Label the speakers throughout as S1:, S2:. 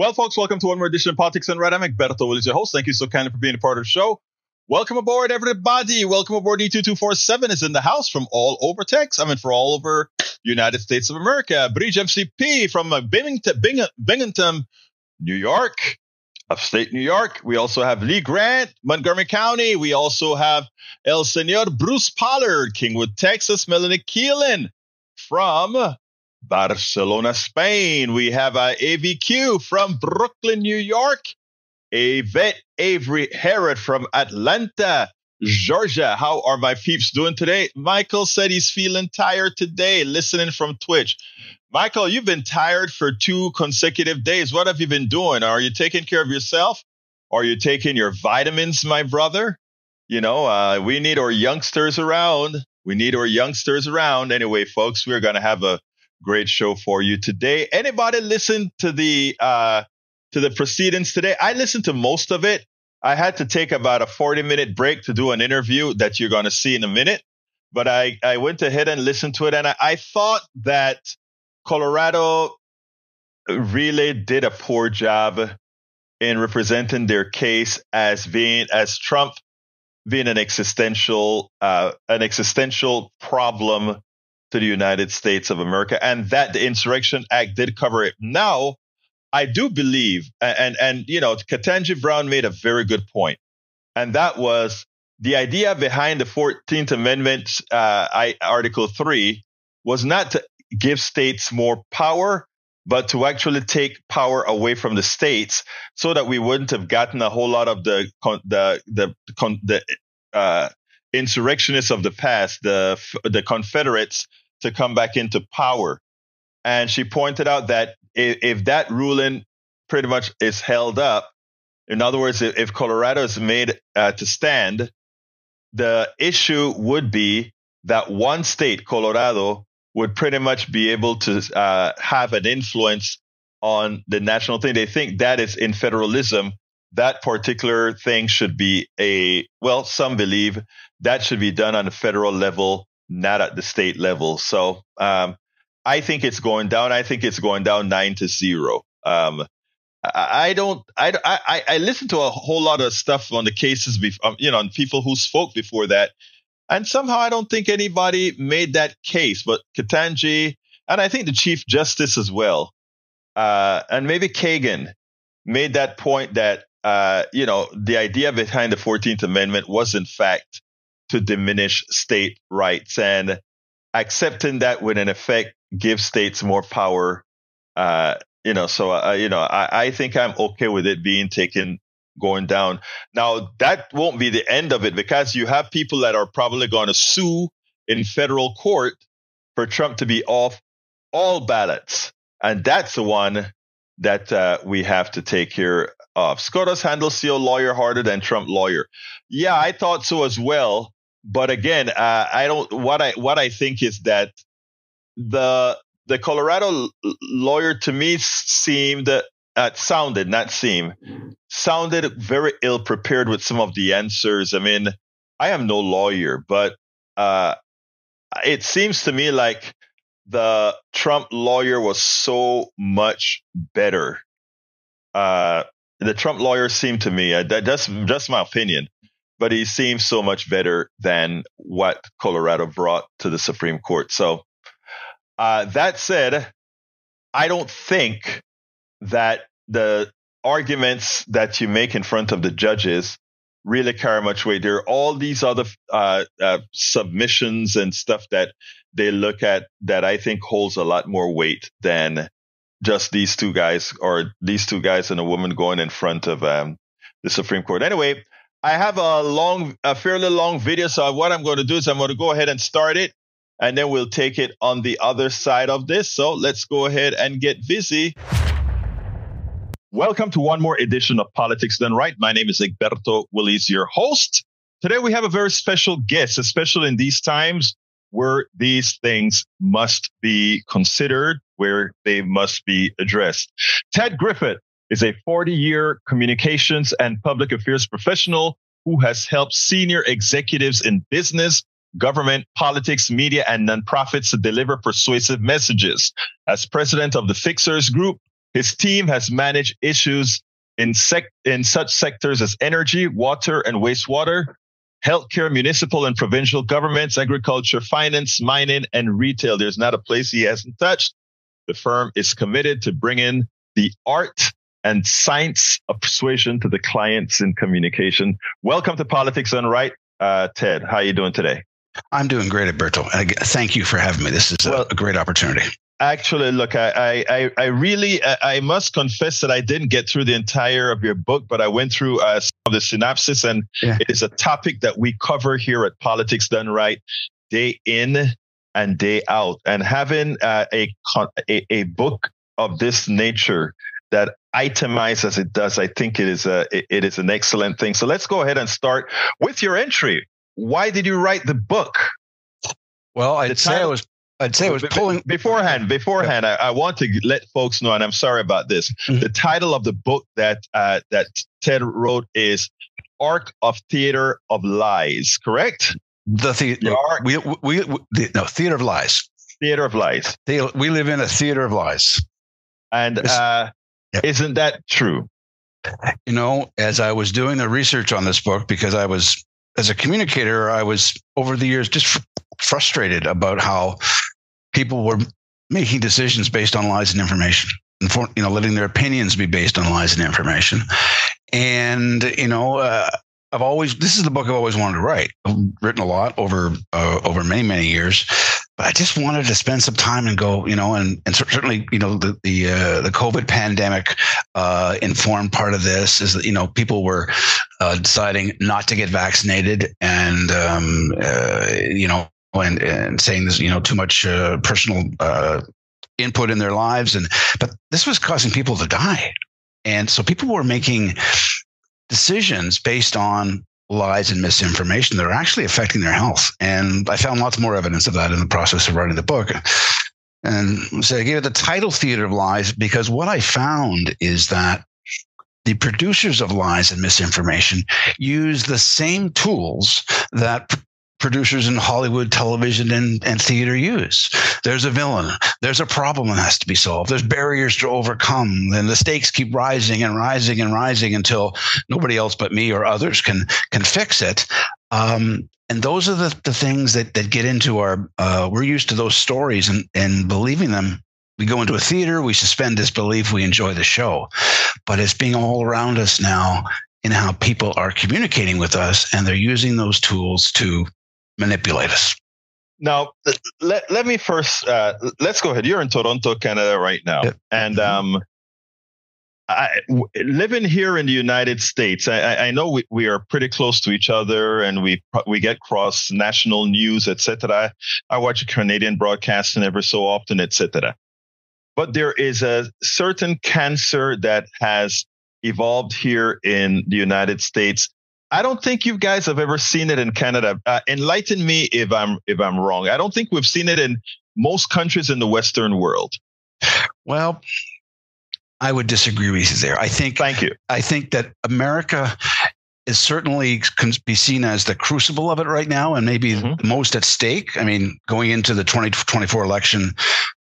S1: Well, folks, welcome to one more edition of Politics Done Right. I'm Egberto Willies, your host. Thank you so kindly for being a part of the show. Welcome aboard, everybody. Welcome aboard. E2247 is in the house from all over Texas. I mean, for all over United States of America. Bridge MCP from uh, Binghamton, Binghamton, New York, upstate New York. We also have Lee Grant, Montgomery County. We also have El Senor Bruce Pollard, Kingwood, Texas. Melanie Keelan from Barcelona, Spain. We have uh, AVQ from Brooklyn, New York. Yvette Avery Herod from Atlanta, Georgia. How are my peeps doing today? Michael said he's feeling tired today, listening from Twitch. Michael, you've been tired for two consecutive days. What have you been doing? Are you taking care of yourself? Are you taking your vitamins, my brother? You know, uh, we need our youngsters around. We need our youngsters around. Anyway, folks, we're going to have a great show for you today. Anybody listen to the uh, to the proceedings today? I listened to most of it. I had to take about a 40 minute break to do an interview that you're going to see in a minute. But I, I went ahead and listened to it, and I, I thought that Colorado really did a poor job in representing their case as being as Trump being an existential uh, an existential problem to the United States of America, and that the Insurrection Act did cover it. Now, I do believe, and and you know, Ketanji Brown made a very good point, and that was the idea behind the Fourteenth Amendment, uh, I, Article Three, was not to give states more power, but to actually take power away from the states, so that we wouldn't have gotten a whole lot of the the the the uh, insurrectionists of the past, the the Confederates, to come back into power. And she pointed out that if, if that ruling pretty much is held up, in other words, if, if Colorado is made uh, to stand, the issue would be that one state, Colorado, would pretty much be able to uh, have an influence on the national thing. They think that is in federalism. That particular thing should be a, well, some believe that should be done on a federal level not at the state level. So um, I think it's going down. I think it's going down nine to zero. Um, I, don't. I, I I listened to a whole lot of stuff on the cases, before, um, you know, on people who spoke before that, and somehow I don't think anybody made that case. But Ketanji and I think the Chief Justice as well, uh, and maybe Kagan made that point that uh, you know the idea behind the Fourteenth Amendment was in fact to diminish state rights and accepting that would in effect give states more power. Uh, you know, so, uh, you know, I, I think I'm okay with it being taken going down. Now that won't be the end of it because you have people that are probably going to sue in federal court for Trump to be off all ballots. And that's the one that uh, we have to take care of. SCOTUS handles CEO lawyer harder than Trump lawyer. Yeah, I thought so as well but again, uh, I don't. What I what I think is that the the Colorado lawyer to me seemed uh, sounded not seem sounded very ill prepared with some of the answers. I mean, I am no lawyer, but uh, it seems to me like the Trump lawyer was so much better. Uh, the Trump lawyer seemed to me, uh, that's just my opinion, but he seems so much better than what Colorado brought to the Supreme Court. So, uh, that said, I don't think that the arguments that you make in front of the judges really carry much weight. There are all these other uh, uh, submissions and stuff that they look at that I think holds a lot more weight than just these two guys or these two guys and a woman going in front of um, the Supreme Court. Anyway, I have a long, a fairly long video. So what I'm going to do is I'm going to go ahead and start it and then we'll take it on the other side of this. So let's go ahead and get busy. Welcome to one more edition of Politics Done Right. My name is Egberto Willies, your host. Today we have a very special guest, especially in these times where these things must be considered, where they must be addressed. Ted Griffith is a 40 year communications and public affairs professional who has helped senior executives in business, government, politics, media, and nonprofits to deliver persuasive messages. As president of the Fixers Group, His team has managed issues in, sec- in such sectors as energy, water, and wastewater, healthcare, municipal and provincial governments, agriculture, finance, mining, and retail. There's not a place he hasn't touched. The firm is committed to bringing the art and science of persuasion to the clients in communication. Welcome to Politics Done Right, uh, Ted. How are you doing today?
S2: I'm doing great, Alberto. Thank you for having me. This is a, well, a great opportunity.
S1: Actually, look, I, I, I really, I must confess that I didn't get through the entire of your book, but I went through uh, some of the synopsis, and yeah. it is a topic that we cover here at Politics Done Right, day in and day out. And having uh, a, a a book of this nature that itemized as it does, I think it is a it is an excellent thing. So let's go ahead and start with your entry. Why did you write the book?
S2: Well, I'd say I was I'd say it was pulling
S1: beforehand. Beforehand, I, I, want to let folks know, and I'm sorry about this. Mm-hmm. The title of the book that uh, that Ted wrote is "Arc of Theater of Lies." Correct?
S2: The theater. We, we, we, the, no theater of lies.
S1: Theater of lies.
S2: The, we live in a theater of lies.
S1: And uh. Isn't that true?
S2: You know, as I was doing the research on this book, because I was as a communicator, I was over the years just frustrated about how people were making decisions based on lies and information and for, you know letting their opinions be based on lies and information and you know uh, I've always this is the book I've always wanted to write. I've written a lot over uh, over many many years, but I just wanted to spend some time and go, you know, and and certainly you know the the uh, the COVID pandemic uh, informed part of this is that you know people were uh, deciding not to get vaccinated and um, uh, you know and, and saying this, you know, too much uh, personal uh, input in their lives, and but this was causing people to die, and so people were making decisions based on lies and misinformation that are actually affecting their health. And I found lots more evidence of that in the process of writing the book. And so I gave it the title Theater of Lies because what I found is that the producers of lies and misinformation use the same tools that producers in Hollywood, television, and, and theater use. There's a villain. There's a problem that has to be solved. There's barriers to overcome. And the stakes keep rising and rising and rising until nobody else but me or others can can fix it. Um, and those are the, the things that, that get into our, uh, we're used to those stories and, and believing them we go into a theater, we suspend disbelief, we enjoy the show. But it's being all around us now in how people are communicating with us, and they're using those tools to manipulate us.
S1: Now, let, let me first, uh, let's go ahead. You're in Toronto, Canada right now. Yep. And mm-hmm. um, I, living here in the United States, I, I know we, we, are pretty close to each other and we we get cross national news, etc. I watch Canadian broadcasting ever so often, etc. But there is a certain cancer that has evolved here in the United States I don't think you guys have ever seen it in Canada. Uh, enlighten me if I'm if I'm wrong. I don't think we've seen it in most countries in the Western world.
S2: Well, I would disagree with you there. I think.
S1: Thank you.
S2: I think that America is certainly can be seen as the crucible of it right now, and maybe mm-hmm. most at stake. I mean, going into the 2024 election,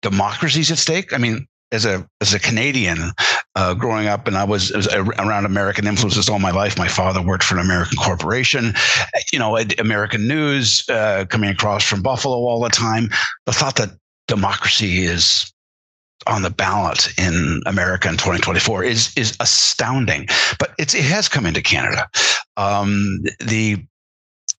S2: democracy's at stake. I mean, as a as a Canadian uh, growing up, and I was, was, around American influences all my life. My father worked for an American corporation, you know, American news uh, coming across from Buffalo all the time. The thought that democracy is on the ballot in America in 2024 is is astounding. But it has come into Canada. Um, the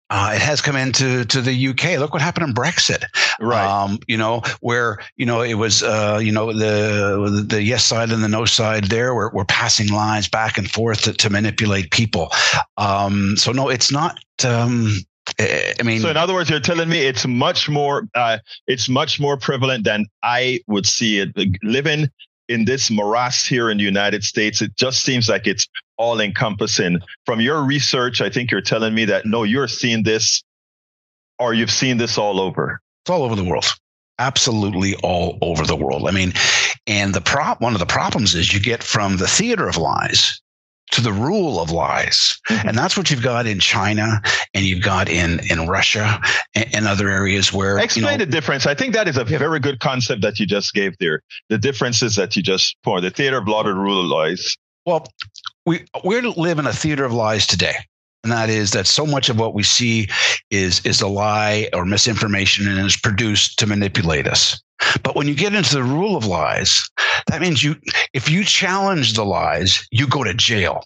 S2: uh, it has come into to the UK. Look what happened in Brexit,
S1: right?
S2: Um, you know where you know it was uh, you know the the yes side and the no side there were, were passing lines back and forth to, to manipulate people. Um, so no, it's not. Um, I mean,
S1: so in other words, you're telling me it's much more uh, it's much more prevalent than I would see it. Living in this morass here in the United States, it just seems like it's all encompassing. From your research, I think you're telling me that no, you're seeing this or you've seen this all over.
S2: It's all over the world. Absolutely all over the world. I mean, and the prop one of the problems is you get from the theater of lies to the rule of lies.
S1: Mhm.
S2: And that's what you've got in China and you've got in, in Russia and, and other areas where,
S1: Explain
S2: you know,
S1: the difference. I think that is a very good concept that you just gave there. The differences that you just poured. The theater of law, the rule of lies.
S2: Well, we we live in a theater of lies today. And that is that so much of what we see is is a lie or misinformation and is produced to manipulate us. But when you get into the rule of lies, that means you if you challenge the lies, you go to jail.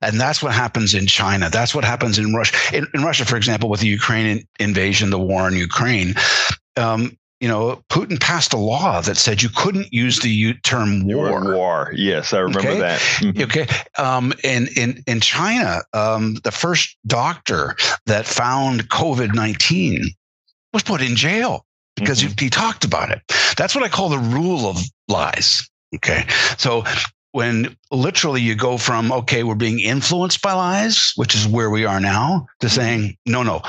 S2: And that's what happens in China. That's what happens in Russia. In, in Russia, for example, with the Ukrainian invasion, the war in Ukraine, um, you know, Putin passed a law that said you couldn't use the term war.
S1: War. Yes, I remember
S2: Okay.
S1: that. Mhm.
S2: Okay. Um, in in in China, um, the first doctor that found COVID nineteen was put in jail because
S1: Mhm.
S2: he, he talked about it. That's what I call the rule of lies. Okay. So when literally you go from okay, we're being influenced by lies, which is where we are now, to saying no, no,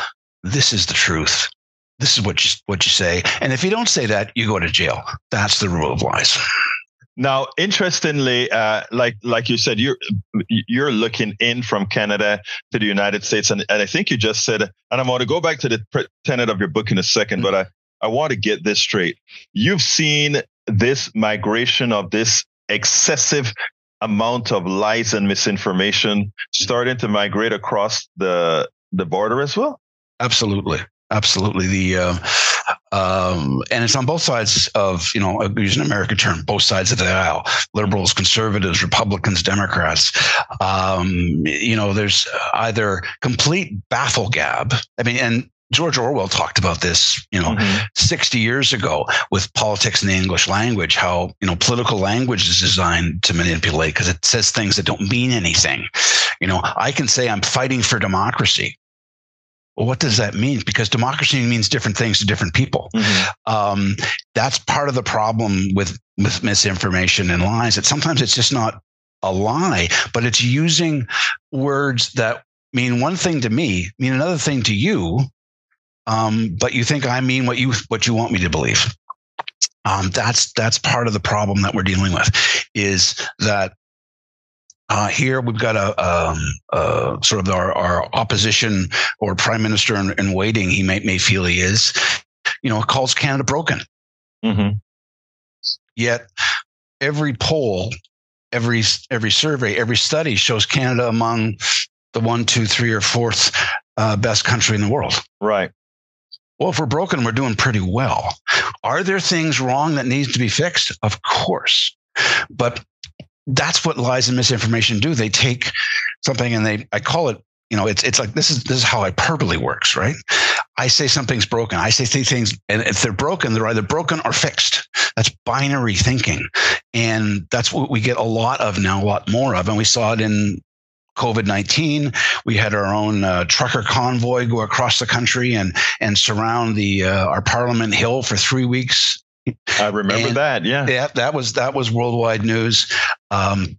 S2: this is the truth. This is what you what you say, and if you don't say that, you go to jail. That's the rule of lies.
S1: Now, interestingly, uh, like like you said, you're you're looking in from Canada to the United States, and, and I think you just said, and I want to go back to the tenet of your book in a second, but I I want to get this straight. You've seen this migration of this excessive amount of lies and misinformation starting to migrate across the the border as well.
S2: Absolutely, absolutely. The uh, um, and it's on both sides of you know use an American term, both sides of the aisle: liberals, conservatives, Republicans, Democrats. Um, you know, there's either complete bafflegab. I mean, and George Orwell talked about this, you know, 60 years ago with politics in the English language, how, you know, political language is designed to manipulate because it says things that don't mean anything. You know, I can say I'm fighting for democracy. Well, what does that mean? Because democracy means different things to different people.
S1: Mhm.
S2: Um, that's part of the problem with, with misinformation and lies. That sometimes it's just not a lie, but it's using words that mean one thing to me, mean another thing to you, um, but you think I mean what you what you want me to believe. Um, that's that's part of the problem that we're dealing with, is that uh, here we've got a, um, uh, sort of our, our opposition or prime minister in, in waiting. He may may feel he is, you know, calls Canada broken.
S1: Mhm.
S2: Yet every poll, every every survey, every study shows Canada among the one, two, three, or fourth uh, best country in the world.
S1: Right.
S2: Well, if we're broken, we're doing pretty well. Are there things wrong that needs to be fixed? Of course. But that's what lies and misinformation do. They take something and they I call it, you know, it's it's like this is this is how hyperbole works, right? I say something's broken. I say th- things and if they're broken, they're either broken or fixed. That's binary thinking. And that's what we get a lot of now, a lot more of. And we saw it in COVID 19. We had our own uh, trucker convoy go across the country and, and surround the, uh, our Parliament Hill for three weeks.
S1: I remember
S2: And-
S1: that. Yeah.
S2: Yeah, that was, that was worldwide news. Um,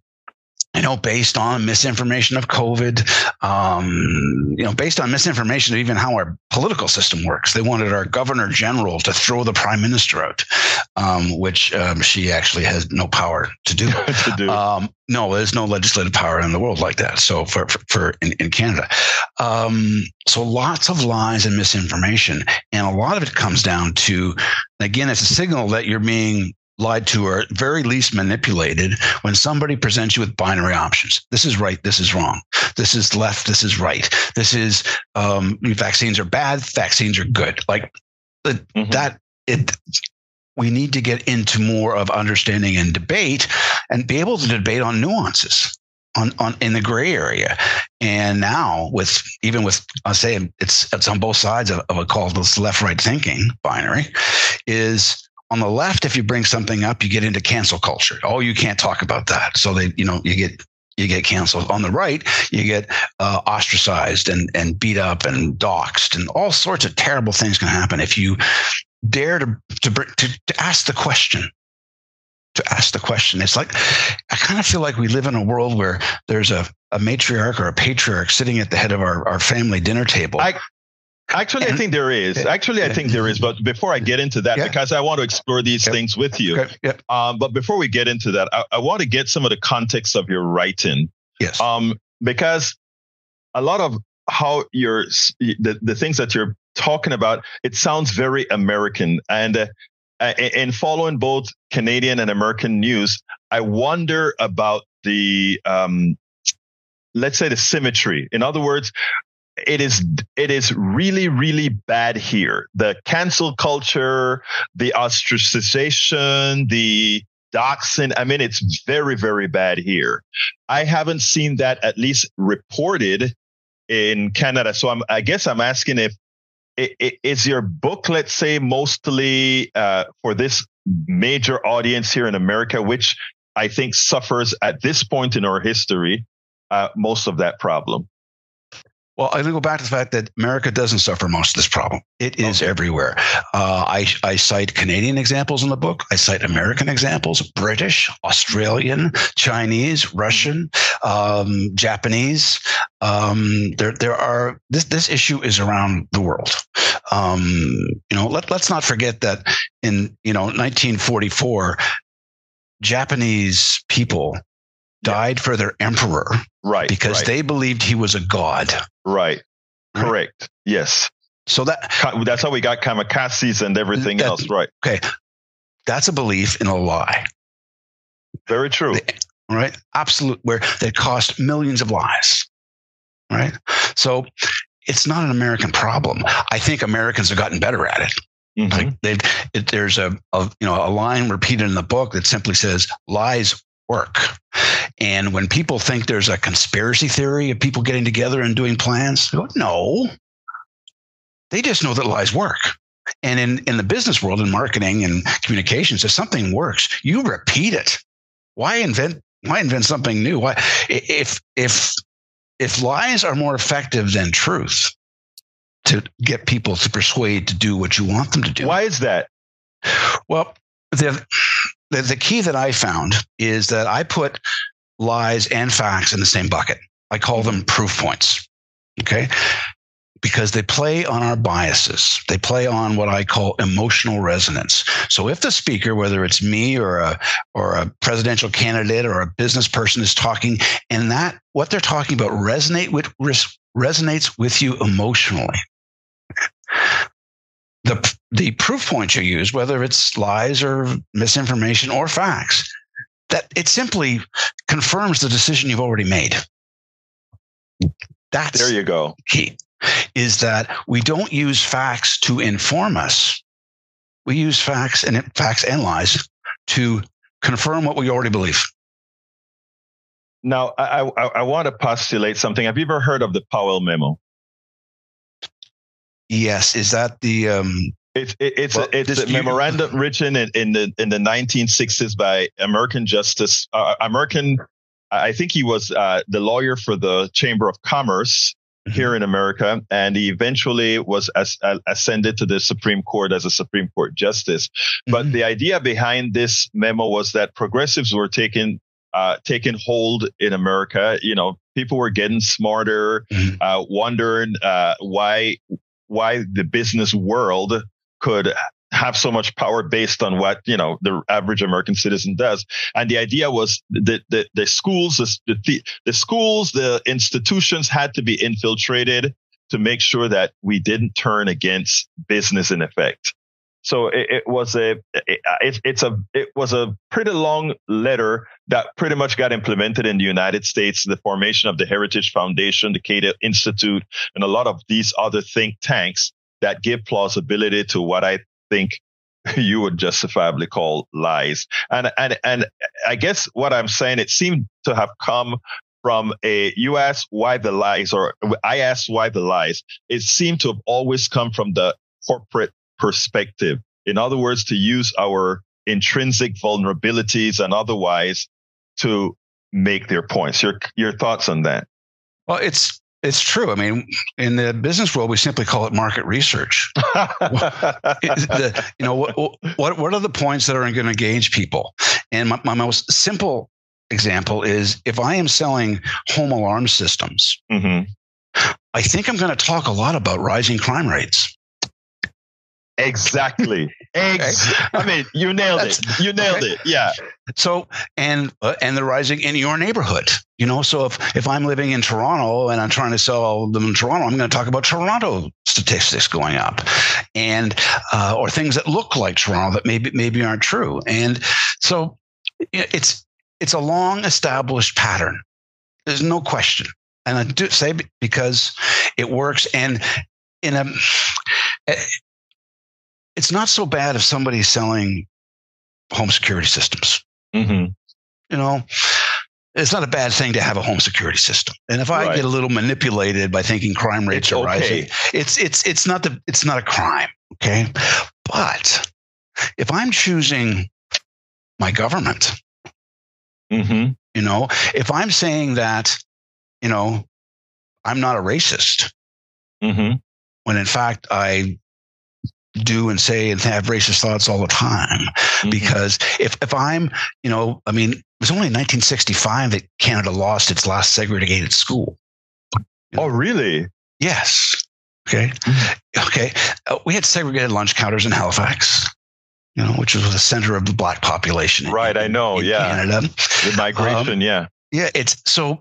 S2: you know, based on misinformation of COVID, um, you know, based on misinformation of even how our political system works. They wanted our governor general to throw the prime minister out, um, which um, she actually has no power to do.
S1: to do.
S2: Um, no, there's no legislative power in the world like that. So for for, for in, in Canada, um, so lots of lies and misinformation, and a lot of it comes down to, again, it's a signal that you're being lied to or at very least manipulated when somebody presents you with binary options. This is right. This is wrong. This is left. This is right. This is um, vaccines are bad. Vaccines are good. Like
S1: Mhm.
S2: that it we need to get into more of understanding and debate and be able to debate on nuances on, on in the gray area and now with even with i say it's it's on both sides of, of a call this left right thinking binary is on the left if you bring something up you get into cancel culture. Oh you can't talk about that. So they you know you get you get canceled. On the right you get uh, ostracized and and beat up and doxxed and all sorts of terrible things can happen if you dare to to to, to ask the question. To ask the question. It's like i kind of feel like we live in a world where there's a, a matriarch or a patriarch sitting at the head of our, our family dinner table.
S1: I- Actually, I think there is. Actually, I think there is. But before I get into that,
S2: Yeah.
S1: because I want to explore these
S2: Yep.
S1: things with you.
S2: Okay, yep.
S1: Um, but before we get into that, I, I want to get some of the context of your writing.
S2: Yes.
S1: Um, because a lot of how you're the, the things that you're talking about, it sounds very American. And uh, in following both Canadian and American news, I wonder about the um, let's say the symmetry. In other words, it is it is really really bad here. The cancel culture, the ostracization, the doxing. I mean, it's very very bad here. I haven't seen that at least reported in Canada. So I'm I guess I'm asking if is your book, let's say, mostly uh, for this major audience here in America, which I think suffers at this point in our history uh, most of that problem?
S2: Well, I go back to the fact that America doesn't suffer most of this problem. It is okay. everywhere. Uh, I, I cite Canadian examples in the book. I cite American examples, British, Australian, Chinese, Russian, um, Japanese. Um, there, there are this. This issue is around the world. Um, you know, let, let's not forget that in you know 1944, Japanese people died for their emperor
S1: right
S2: because
S1: right.
S2: they believed he was a god.
S1: Right. Correct. Yes.
S2: So that
S1: that's how we got kamikazes and everything that, else. Right.
S2: Okay. That's a belief in a lie.
S1: Very true.
S2: They, right? Absolute where they cost millions of lives. Right? So it's not an american problem. I think americans have gotten better at it. Mm-hmm. Like it, there's a, a, you know a line repeated in the book that simply says lies work. And when people think there's a conspiracy theory of people getting together and doing plans, go, no. They just know that lies work. And in, in the business world, in marketing and communications, if something works, you repeat it. Why invent why invent something new? Why if if if lies are more effective than truth to get people to persuade to do what you want them to do.
S1: Why is that?
S2: Well, the the, the key that I found is that I put lies and facts in the same bucket. I call them proof points. Okay. Because they play on our biases. They play on what I call emotional resonance. So if the speaker, whether it's me or a or a presidential candidate or a business person is talking, and that what they're talking about resonate with resonates with you emotionally, the the proof points you use, whether it's lies or misinformation or facts, that it simply confirms the decision you've already made. That's
S1: there you go.
S2: Key is that we don't use facts to inform us. We use facts and facts and lies to confirm what we already believe.
S1: Now, I, I, I want to postulate something. Have you ever heard of the Powell memo?
S2: Yes, is that the um,
S1: it's it, it's well, a, it's a memorandum written in, in, the in the 1960s by American Justice uh, American. I think he was uh, the lawyer for the Chamber of Commerce mm-hmm. here in America, and he eventually was as, uh, ascended to the Supreme Court as a Supreme Court justice. Mm-hmm. But the idea behind this memo was that progressives were taking uh, taking hold in America. You know, people were getting smarter, mm-hmm. uh, wondering uh, why why the business world could have so much power based on what you know the average American citizen does. And the idea was that the, the schools, the, the, the schools, the institutions had to be infiltrated to make sure that we didn't turn against business in effect. So it, it was a it, it's a it was a pretty long letter that pretty much got implemented in the United States. The formation of the Heritage Foundation, the Cato Institute, and a lot of these other think tanks that give plausibility to what I think you would justifiably call lies. And and and I guess what I'm saying, it seemed to have come from a you asked why the lies, or I asked why the lies. It seemed to have always come from the corporate perspective. In other words, to use our intrinsic vulnerabilities and otherwise to make their points. Your your thoughts on that?
S2: Well, it's it's true. I mean, in the business world, we simply call it market research. the, you know, what, what what are the points that are going to engage people? And my, my most simple example is if I am selling home alarm systems, mm-hmm. I think I'm going to talk a lot about rising crime rates
S1: Exactly. Ex- I mean, you nailed it. You nailed
S2: okay.
S1: it. Yeah.
S2: So and uh, and the rising in your neighborhood. You know, so if if I'm living in Toronto and I'm trying to sell them in Toronto, I'm going to talk about Toronto statistics going up, and uh, or things that look like Toronto that maybe maybe aren't true. And so it's it's a long established pattern. There's no question, and I do say because it works. And in a it's not so bad if somebody's selling home security systems.
S1: Mm-hmm.
S2: You know, it's not a bad thing to have a home security system. And if I
S1: Right.
S2: get a little manipulated by thinking crime rates
S1: It's
S2: are
S1: okay.
S2: rising, it's it's it's not the it's not a crime. Okay, but if I'm choosing my government,
S1: Mm-hmm.
S2: you know, if I'm saying that, you know, I'm not a racist,
S1: Mm-hmm.
S2: when in fact I do and say and have racist thoughts all the time.
S1: Mm-hmm.
S2: because if if I'm, you know, I mean, it was only in 1965 that Canada lost its last segregated school.
S1: Oh, really?
S2: Yes. Okay. Okay. Uh, we had segregated lunch counters in Halifax, you know, which was the center of the black population. in-
S1: Right. I know.
S2: in
S1: Yeah.
S2: Canada.
S1: The migration. yeah.
S2: Yeah, it's so.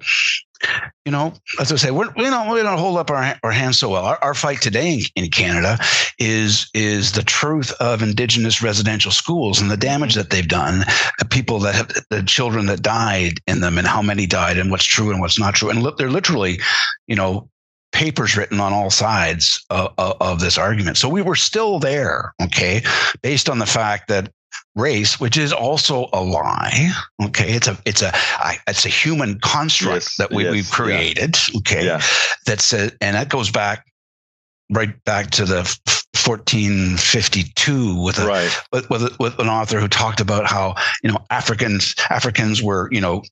S2: You know, as I say, we're, we don't we don't hold up our, our hands so well. Our, our fight today in, in Canada is is the truth of Indigenous residential schools and the damage that they've done. The people that have the children that died in them, and how many died, and what's true and what's not true. And li- they're literally, you know, papers written on all sides of, of, of this argument. So we were still there, okay, based on the fact that race, which is also a lie. Okay, it's a it's a I, it's a human construct
S1: Yes,
S2: that we,
S1: yes,
S2: we've
S1: yeah.
S2: created. Okay,
S1: Yeah.
S2: that's a, and that goes back right back to the 1452 with a
S1: Right.
S2: with, with with an author who talked about how you know Africans Africans were you know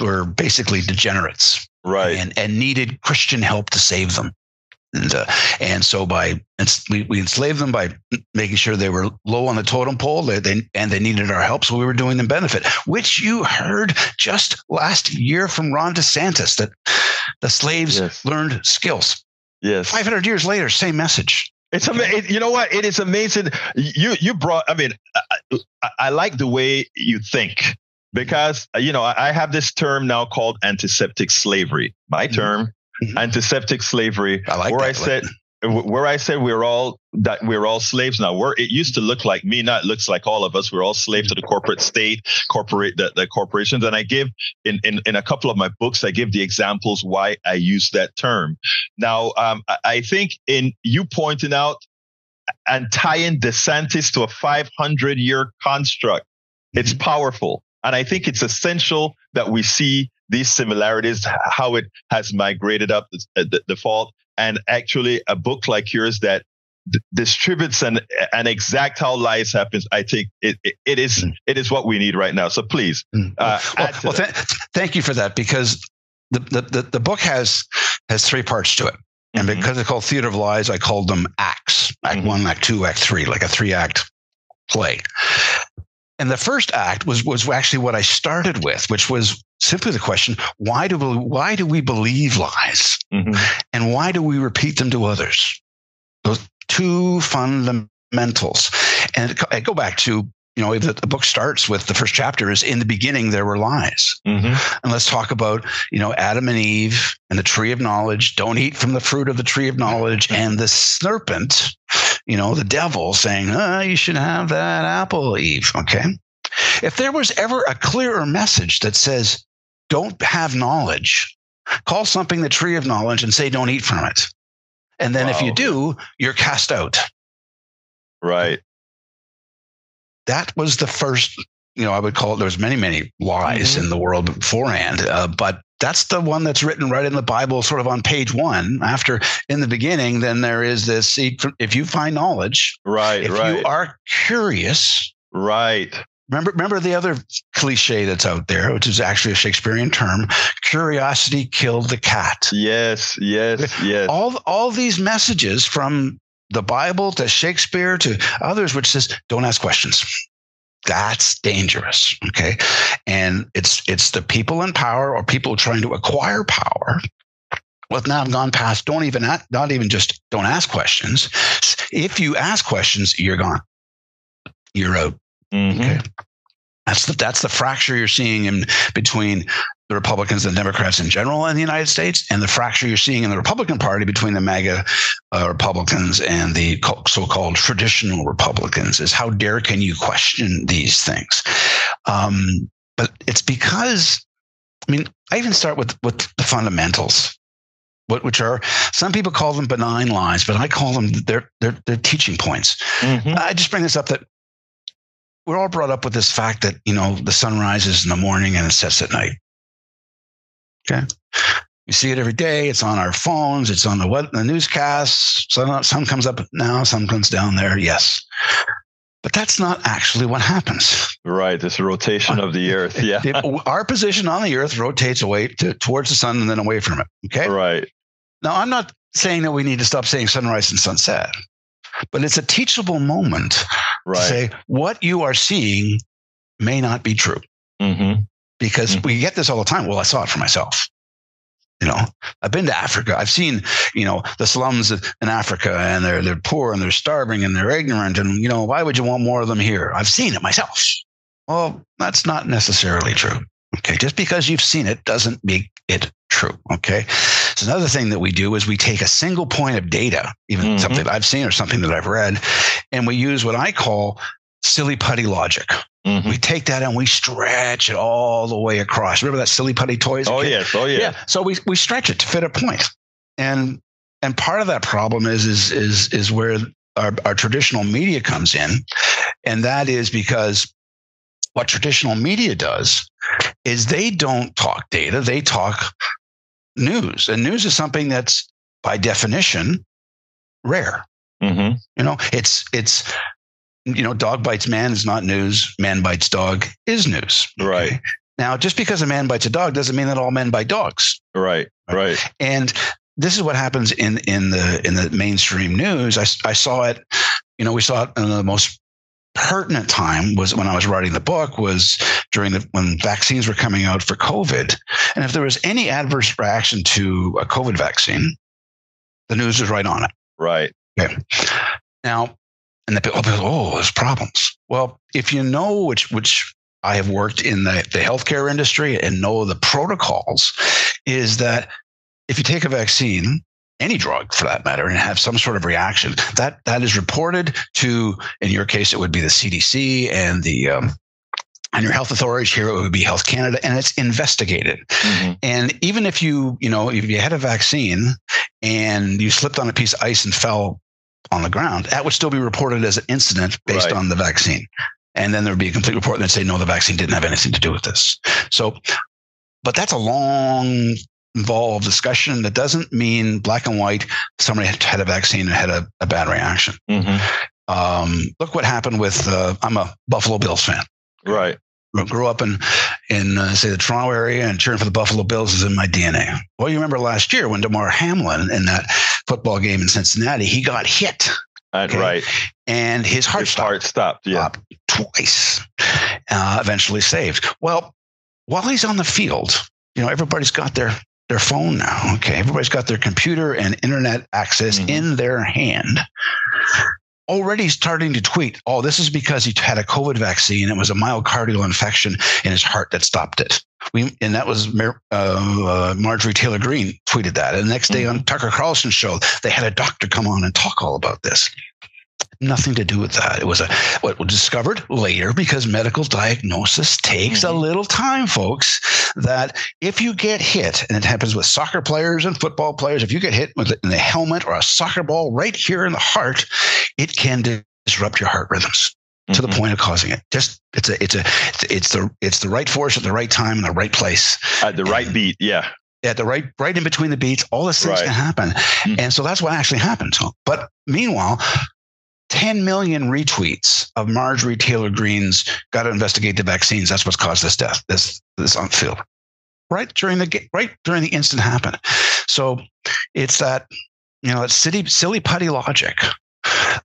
S2: were basically degenerates
S1: Right.
S2: and and needed Christian help to save them. And, uh, and so by we, we enslaved them by making sure they were low on the totem pole they, they, and they needed our help so we were doing them benefit which you heard just last year from ron desantis that the slaves
S1: Yes.
S2: learned skills
S1: Yes.
S2: 500 years later same message
S1: It's amazing. You know what? It is amazing. You you brought. I mean, I, I, like the way you think because you know I, have this term now called antiseptic slavery. My
S2: Mhm.
S1: term. Antiseptic slavery.
S2: i like
S1: where I said where I said we're all that we're all slaves now. Where it used to look like me, now it looks like all of us. We're all slaves to the corporate state, corporate the, the corporations. And I give in, in in a couple of my books, I give the examples why I use that term. Now, um, I, I think in you pointing out and tying DeSantis to a 500 year construct, it's powerful. And I think it's essential that we see these similarities, how it has migrated up the, the, the fault. And actually, a book like yours that d- distributes and and exact how lies happens. I think it it, it is
S2: Mm.
S1: it is what we need right now. So please,
S2: Mm.
S1: uh,
S2: well, well th- thank you for that because the, the, the, the book has has three parts to it and
S1: Mhm.
S2: because it's called theater of lies i called them acts act
S1: Mhm.
S2: one act two act three like a three act play and the first act was was actually what i started with which was simply the question why do we why do we believe lies?
S1: Mhm.
S2: and why do we repeat them to others? Those two fundamentals. And i go back to you know the, the book starts with the first chapter is in the beginning there were lies.
S1: Mhm.
S2: and let's talk about you know adam and eve and the tree of knowledge. Don't eat from the fruit of the tree of knowledge. And the serpent you know the devil saying oh, you should have that apple eve. Okay? If there was ever a clearer message that says don't have knowledge call something the tree of knowledge and say don't eat from it. And then if you do you're cast out.
S1: Right.
S2: that was the first you know i would call it there's many many lies
S1: Mhm.
S2: in the world beforehand uh, but that's the one that's written right in the bible sort of on page one after in the beginning then there is this if you find knowledge
S1: Right.
S2: if
S1: right.
S2: you are curious
S1: right.
S2: remember remember the other cliche that's out there which is actually a shakespearean term curiosity killed the cat
S1: Yes. Yes. Yes.
S2: all all these messages from the Bible to Shakespeare to others, which says don't ask questions. That's dangerous. Okay. And it's it's the people in power or people trying to acquire power well, now I've gone past. Don't even not even just don't ask questions. If you ask questions, you're gone. You're out.
S1: Mm-hmm. Okay.
S2: That's the that's the fracture you're seeing in between the Republicans and Democrats in general in the United States, and the fracture you're seeing in the Republican Party between the MAGA uh, Republicans and the so-called traditional Republicans is how dare can you question these things? Um, but it's because, I mean, I even start with with the fundamentals, what which are some people call them benign lies, but I call them their their, their teaching points. Mm-hmm. I just bring this up that we're all brought up with this fact that you know the sun rises in the morning and it sets at night. Okay. You see it every day. It's on our phones. It's on the what the newscasts. Sun, sun comes up now, sun comes down there. Yes. But that's not actually what happens.
S1: Right. It's a rotation of the earth. Yeah.
S2: our position on the earth rotates away to, towards the sun and then away from it. Okay.
S1: Right.
S2: Now, I'm not saying that we need to stop saying sunrise and sunset, but it's a teachable moment right. to say what you are seeing may not be true.
S1: Mm-hmm
S2: because mm-hmm. we get this all the time. Well, I saw it for myself. You know, I've been to Africa. I've seen, you know, the slums in Africa and they're they're poor and they're starving and they're ignorant. And, you know, why would you want more of them here? I've seen it myself. Well, that's not necessarily true. Okay. Just because you've seen it doesn't make it true. Okay. So another thing that we do is we take a single point of data, even mm-hmm. something I've seen or something that I've read, and we use what I call silly putty logic. Mm-hmm. We take that and we stretch it all the way across. Remember that silly putty toys?
S1: Oh yes, oh yeah. yeah.
S2: So we we stretch it to fit a point, and and part of that problem is is is is where our, our traditional media comes in, and that is because what traditional media does is they don't talk data, they talk news, and news is something that's by definition rare.
S1: Mm-hmm.
S2: You know, it's it's you know, dog bites man is not news. Man bites dog is news.
S1: Right.
S2: Now, just because a man bites a dog doesn't mean that all men bite dogs.
S1: Right. Right.
S2: And this is what happens in in the in the mainstream news. I, I saw it. You know, we saw it in the most pertinent time was when I was writing the book was during the when vaccines were coming out for COVID. And if there was any adverse reaction to a COVID vaccine, the news was right on it.
S1: Right.
S2: Okay. Now, and the people, oh, there's problems. Well, if you know which which I have worked in the, the healthcare industry and know the protocols, is that if you take a vaccine, any drug for that matter, and have some sort of reaction, that that is reported to, in your case, it would be the CDC and the um, and your health authorities here it would be health canada and it's investigated mm-hmm. and even if you you know if you had a vaccine and you slipped on a piece of ice and fell on the ground, that would still be reported as an incident based right. on the vaccine. And then there would be a complete report that say, no, the vaccine didn't have anything to do with this. So, but that's a long, involved discussion that doesn't mean black and white. Somebody had a vaccine and had a, a bad reaction.
S1: Mm-hmm.
S2: Um, look what happened with, uh, I'm a Buffalo Bills fan.
S1: Right
S2: grew up in in uh, say the Toronto area and cheering for the Buffalo Bills is in my DNA. Well, you remember last year when Demar Hamlin in that football game in Cincinnati, he got hit.
S1: Okay? Right.
S2: And his heart
S1: his
S2: stopped.
S1: Heart stopped. Yeah.
S2: Twice. Uh, eventually saved. Well, while he's on the field, you know, everybody's got their their phone now. Okay, everybody's got their computer and internet access mm-hmm. in their hand already starting to tweet, oh, this is because he had a COVID vaccine. It was a myocardial infection in his heart that stopped it. We, and that was uh, uh, Marjorie Taylor Greene tweeted that. And the next day on mm-hmm. Tucker Carlson's show, they had a doctor come on and talk all about this. Nothing to do with that. It was a what was discovered later because medical diagnosis takes mm-hmm. a little time, folks. That if you get hit, and it happens with soccer players and football players, if you get hit with in the helmet or a soccer ball right here in the heart, it can disrupt your heart rhythms to mm-hmm. the point of causing it. Just it's a it's a it's the it's the right force at the right time in the right place.
S1: At the right and, beat, yeah.
S2: At the right right in between the beats, all these things right. can happen. Mm-hmm. And so that's what actually happened. But meanwhile, 10 million retweets of Marjorie Taylor Greene's got to investigate the vaccines. That's what's caused this death, this this on field. Right during the right during the instant happened. So it's that, you know, it's silly, silly putty logic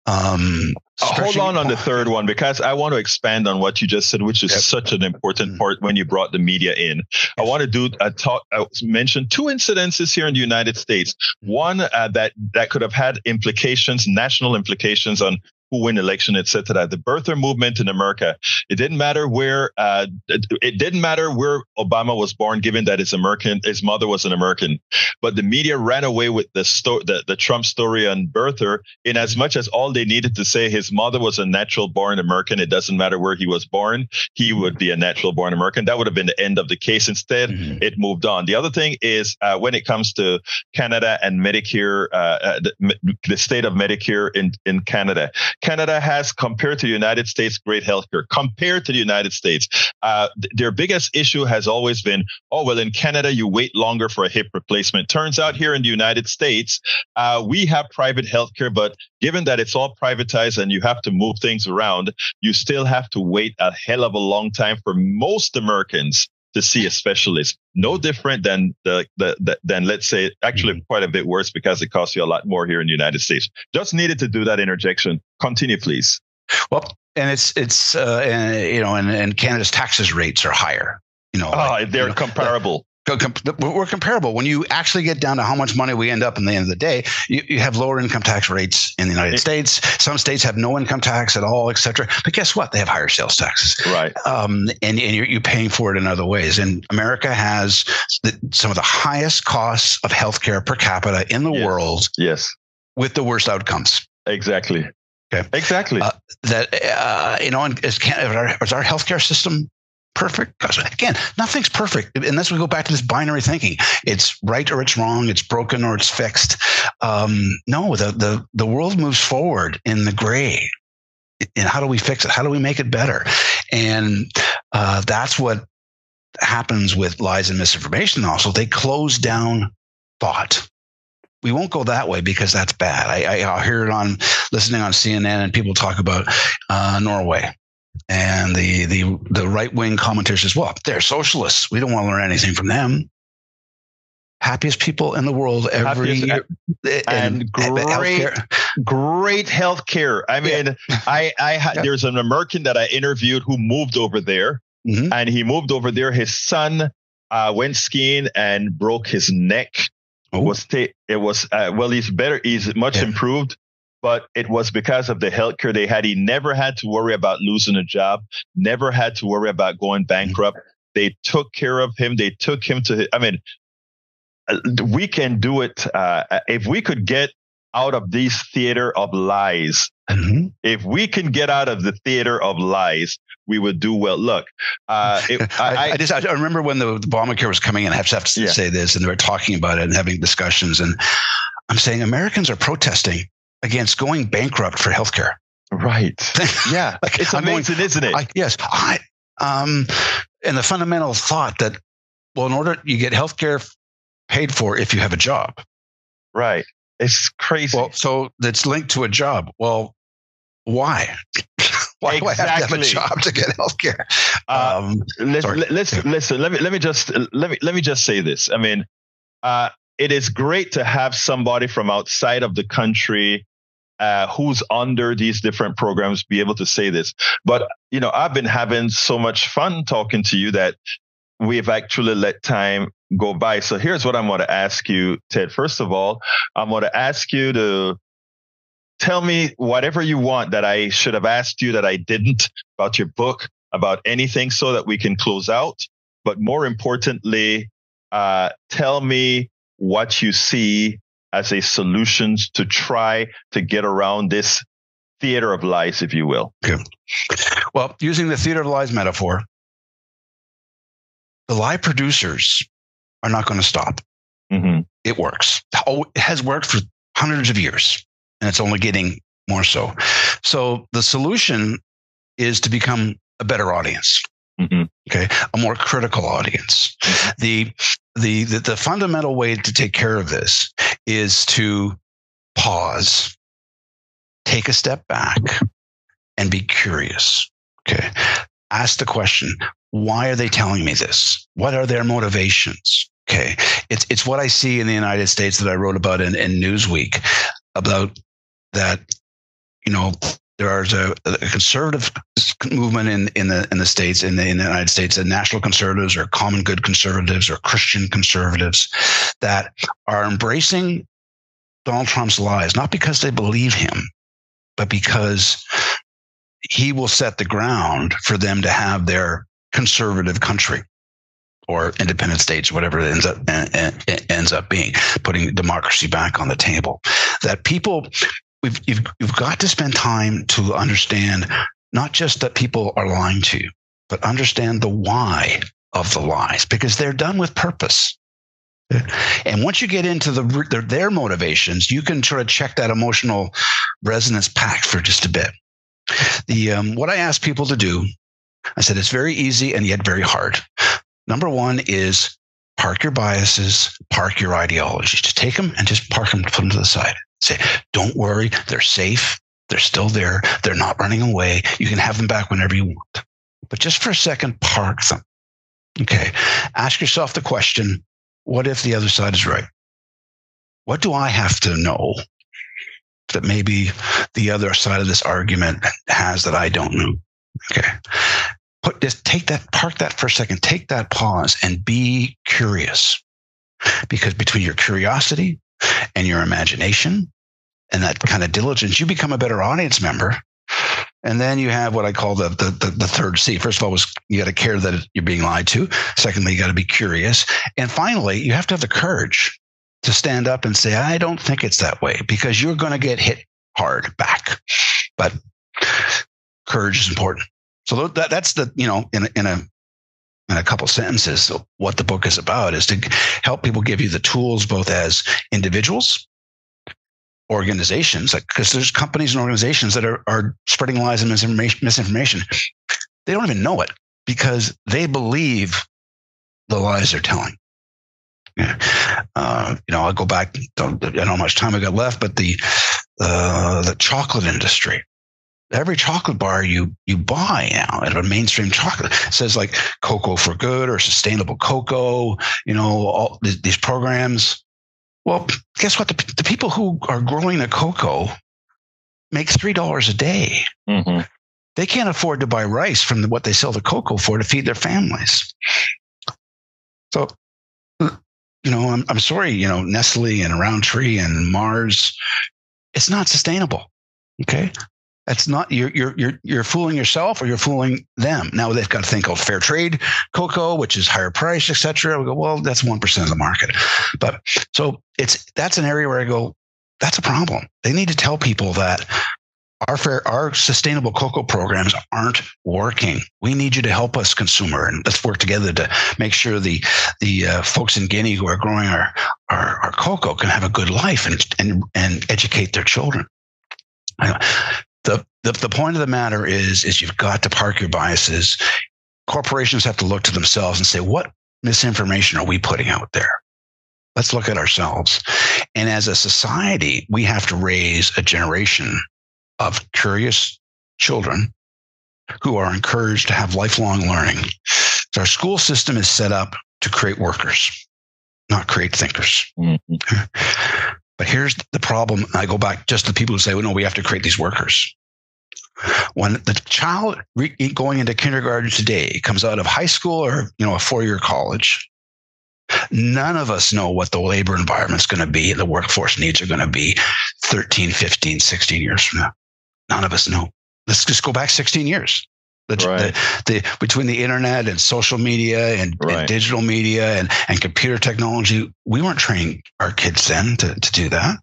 S2: Um,
S1: uh, hold on on the third one because I want to expand on what you just said, which is yep. such an important mm-hmm. part when you brought the media in. I want to do a talk. I mentioned two incidences here in the United States. Mm-hmm. One uh, that that could have had implications, national implications on who win election, etc. The birther movement in America. It didn't matter where. Uh, it didn't matter where Obama was born, given that his American, his mother was an American. But the media ran away with the sto- the, the Trump story on birther, in as much as all they needed to say his mother was a natural born American. It doesn't matter where he was born; he would be a natural born American. That would have been the end of the case. Instead, mm-hmm. it moved on. The other thing is uh, when it comes to Canada and Medicare, uh, uh the, the state of Medicare in in Canada. Canada has, compared to the United States, great healthcare. Compared to the United States, uh, th- their biggest issue has always been, oh, well, in Canada, you wait longer for a hip replacement. Turns out here in the United States, uh, we have private healthcare, but given that it's all privatized and you have to move things around, you still have to wait a hell of a long time for most Americans to see a specialist. No different than the, the, the than let's say actually mm-hmm. quite a bit worse because it costs you a lot more here in the United States. Just needed to do that interjection. Continue, please.
S2: Well, and it's it's uh, and, you know, and, and Canada's taxes rates are higher. You know,
S1: like, they're you know, comparable
S2: we're comparable. When you actually get down to how much money we end up in the end of the day, you, you have lower income tax rates in the United it, States. Some states have no income tax at all, et cetera. But guess what? They have higher sales taxes.
S1: Right.
S2: Um, and and you're, you're, paying for it in other ways. And America has the, some of the highest costs of healthcare per capita in the
S1: yes.
S2: world.
S1: Yes.
S2: With the worst outcomes.
S1: Exactly.
S2: Okay.
S1: Exactly. Uh,
S2: that uh, you know, is, can, is, our, is our healthcare system perfect? Again, nothing's perfect unless we go back to this binary thinking. It's right or it's wrong. It's broken or it's fixed. Um, no, the, the, the world moves forward in the gray. And how do we fix it? How do we make it better? And uh, that's what happens with lies and misinformation. Also, they close down thought. We won't go that way because that's bad. I, I, hear it on listening on CNN and people talk about uh, Norway and the the the right wing commentators as well. They're socialists. We don't want to learn anything from them. Happiest people in the world every
S1: year, and, and great, healthcare. great healthcare. I mean, yeah. I I yeah. there's an American that I interviewed who moved over there, mm-hmm. and he moved over there. His son uh, went skiing and broke his neck. Oh. Was ta- it was uh, well, he's better. He's much yeah. improved but it was because of the healthcare they had. He never had to worry about losing a job, never had to worry about going bankrupt. They took care of him. They took him to, I mean, uh, we can do it. Uh, if we could get out of this theater of lies, mm-hmm. if we can get out of the theater of lies, we would do well. Look, uh,
S2: it, I, I, I, just I remember when the, the Obamacare was coming in. I have to, have to yeah. say this, and they were talking about it and having discussions. And I'm saying Americans are protesting against going bankrupt for healthcare.
S1: Right. Yeah. like, it's amazing, going, isn't it?
S2: I, yes. I um, and the fundamental thought that well, in order you get healthcare paid for if you have a job.
S1: Right. It's crazy.
S2: Well, so that's linked to a job. Well, why? why exactly. do I have to have a job to get healthcare?
S1: Uh, um, listen, listen, listen. Let me let me just let me let me just say this. I mean, uh, it is great to have somebody from outside of the country uh, who's under these different programs be able to say this. But, you know, I've been having so much fun talking to you that we've actually let time go by. So here's what I'm going to ask you, Ted. First of all, I'm going to ask you to tell me whatever you want that I should have asked you that I didn't about your book, about anything so that we can close out. But more importantly, uh, tell me what you see as a solution to try to get around this theater of lies, if you will.
S2: Okay. Well, using the theater of lies metaphor, the lie producers are not going to stop. Mm-hmm. It works. Oh, it has worked for hundreds of years, and it's only getting more so. So the solution is to become a better audience. Mm-hmm. Okay, a more critical audience. Mm-hmm. The, the the the fundamental way to take care of this is to pause, take a step back, and be curious. Okay, ask the question: Why are they telling me this? What are their motivations? Okay, it's it's what I see in the United States that I wrote about in, in Newsweek about that you know, there's a, a, conservative movement in, in the in the states in the, in the United States, the national conservatives or common good conservatives or Christian conservatives that are embracing Donald Trump's lies, not because they believe him, but because he will set the ground for them to have their conservative country or independent states, whatever it ends up ends up being, putting democracy back on the table. That people we've you've, you've got to spend time to understand not just that people are lying to you, but understand the why of the lies because they're done with purpose. And once you get into the their, their motivations, you can sort of check that emotional resonance pack for just a bit. The um, what I ask people to do, I said it's very easy and yet very hard. Number one is park your biases, park your ideologies. Just take them and just park them, put them to the side. Say, don't worry, they're safe. They're still there. They're not running away. You can have them back whenever you want. But just for a second, park them. Okay. Ask yourself the question what if the other side is right? What do I have to know that maybe the other side of this argument has that I don't know? Okay. Put just take that, park that for a second, take that pause and be curious. Because between your curiosity and your imagination and that kind of diligence, you become a better audience member. And then you have what I call the, the, the, the third C. First of all, was you got to care that you're being lied to. Secondly, you got to be curious. And finally, you have to have the courage to stand up and say, I don't think it's that way because you're going to get hit hard back. But courage is important. So that, that's the, you know, in, in a, in a couple sentences, what the book is about is to help people give you the tools, both as individuals, organizations, because there's companies and organizations that are, are spreading lies and misinformation, misinformation. They don't even know it because they believe the lies they're telling. Uh, you know, I'll go back. I don't know how much time I got left, but the uh, the chocolate industry every chocolate bar you you buy now at a mainstream chocolate says like cocoa for good or sustainable cocoa you know all these programs well guess what? The, the people who are growing the cocoa make three dollars a day. Mm-hmm. they can't afford to buy rice from the, what they sell the cocoa for to feed their families. So you know i'm, I'm sorry you know nestle and Rowntree and mars it's not sustainable okay that's not you're you're you're you're fooling yourself or you're fooling them. Now they've got a thing called fair trade cocoa, which is higher price, etc. We go, well, that's one percent of the market. But so it's that's an area where I go, that's a problem. They need to tell people that our fair, our sustainable cocoa programs aren't working. We need you to help us, consumer, and let's work together to make sure the the uh, folks in Guinea who are growing our, our our cocoa can have a good life and and and educate their children the, the, the point of the matter is, is you've got to park your biases. Corporations have to look to themselves and say, what misinformation are we putting out there? Let's look at ourselves. And as a society, we have to raise a generation of curious children who are encouraged to have lifelong learning. So our school system is set up to create workers, not create thinkers. Mm-hmm. But here's the problem. I go back just to people who say, well, no, we have to create these workers. When the child re- going into kindergarten today comes out of high school or, you know, a four year college, none of us know what the labor environment is going to be, and the workforce needs are going to be 13, 15, 16 years from now. None of us know. Let's just go back 16 years. The, right. the, the, between the internet and social media and, right. and, digital media and, and computer technology, we weren't training our kids then to, to do that.